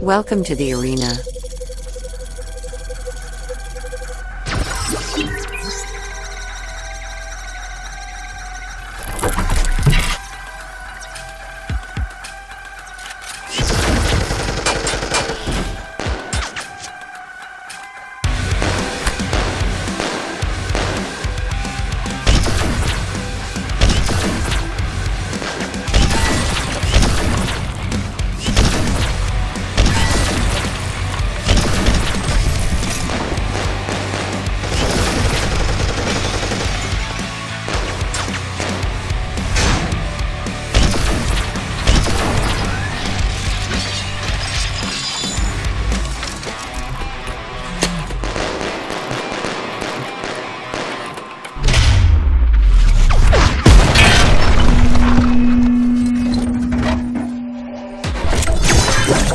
Welcome to the arena.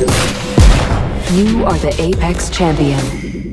You are the Apex Champion.